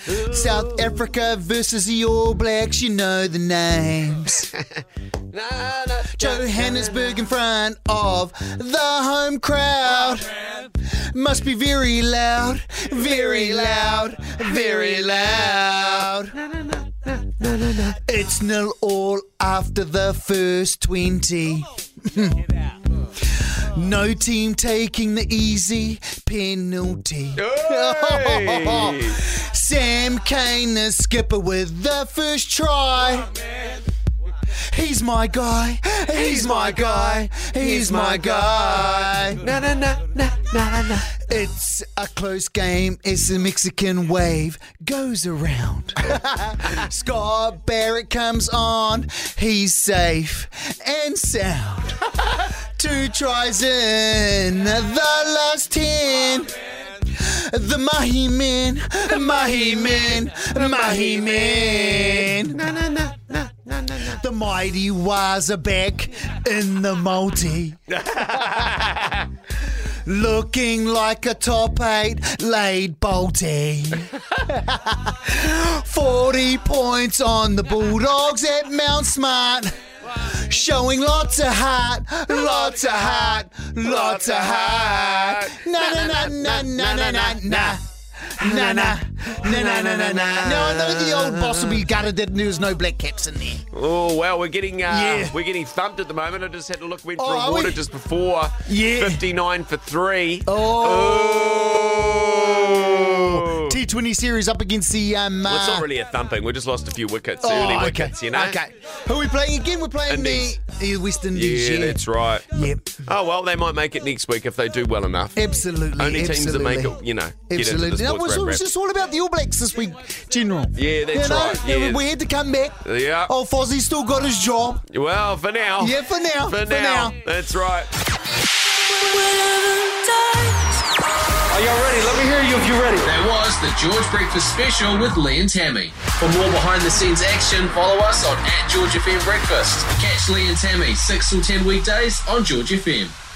South Africa versus the All Blacks, you know the names. Johannesburg in front of the home crowd. Must be very loud, very loud, very loud. It's nil all after the first 20. No team taking the easy penalty. Hey! Sam Cane, the skipper, with the first try. He's my guy. He's my guy. He's my guy. Na na na na na na. It's a close game. It's the Mexican wave goes around. Scott Barrett comes on. He's safe and sound. Two tries in the last ten. The Mahi Men, Mahi Men, Mahi Men. Na, na, na, na, na, na, na. The mighty are back in the multi. Looking like a top eight laid bolty. 40 points on the Bulldogs at Mount Smart. Showing lots of heart, lots of heart, lots of heart. Na na na na na na na. Na na na na na. Now I know the old boss will be gutted that there's no black caps in there. Oh well, we're getting uh, we're getting thumped at the moment. I just had to look. Went for Oh, a water just before. Yeah. fifty-nine for three. Oh. T20 series up against the um. Well, it's uh, not really a thumping. We just lost a few wickets, oh, early okay. wickets. You know. Okay. Who are we playing again? We're playing Indies. the, the West Indies. Yeah, Yeah, that's right. Yep. Oh well, they might make it next week if they do well enough. Absolutely. Only teams that make it, you know, get into Absolutely. the No, it was, rap it was rap. just all about the All Blacks this week, General. Yeah, that's you know? right, yeah. We had to come back. Yeah. Oh, Fozzie's still got his job. Well, for now. Yeah, for now. For, For now. now. That's right. You if you're ready. That was the George Breakfast Special with Lee and Tammy. For more behind the scenes action, follow us on at George FM Breakfast. Catch Lee and Tammy 6 till 10 weekdays on George FM.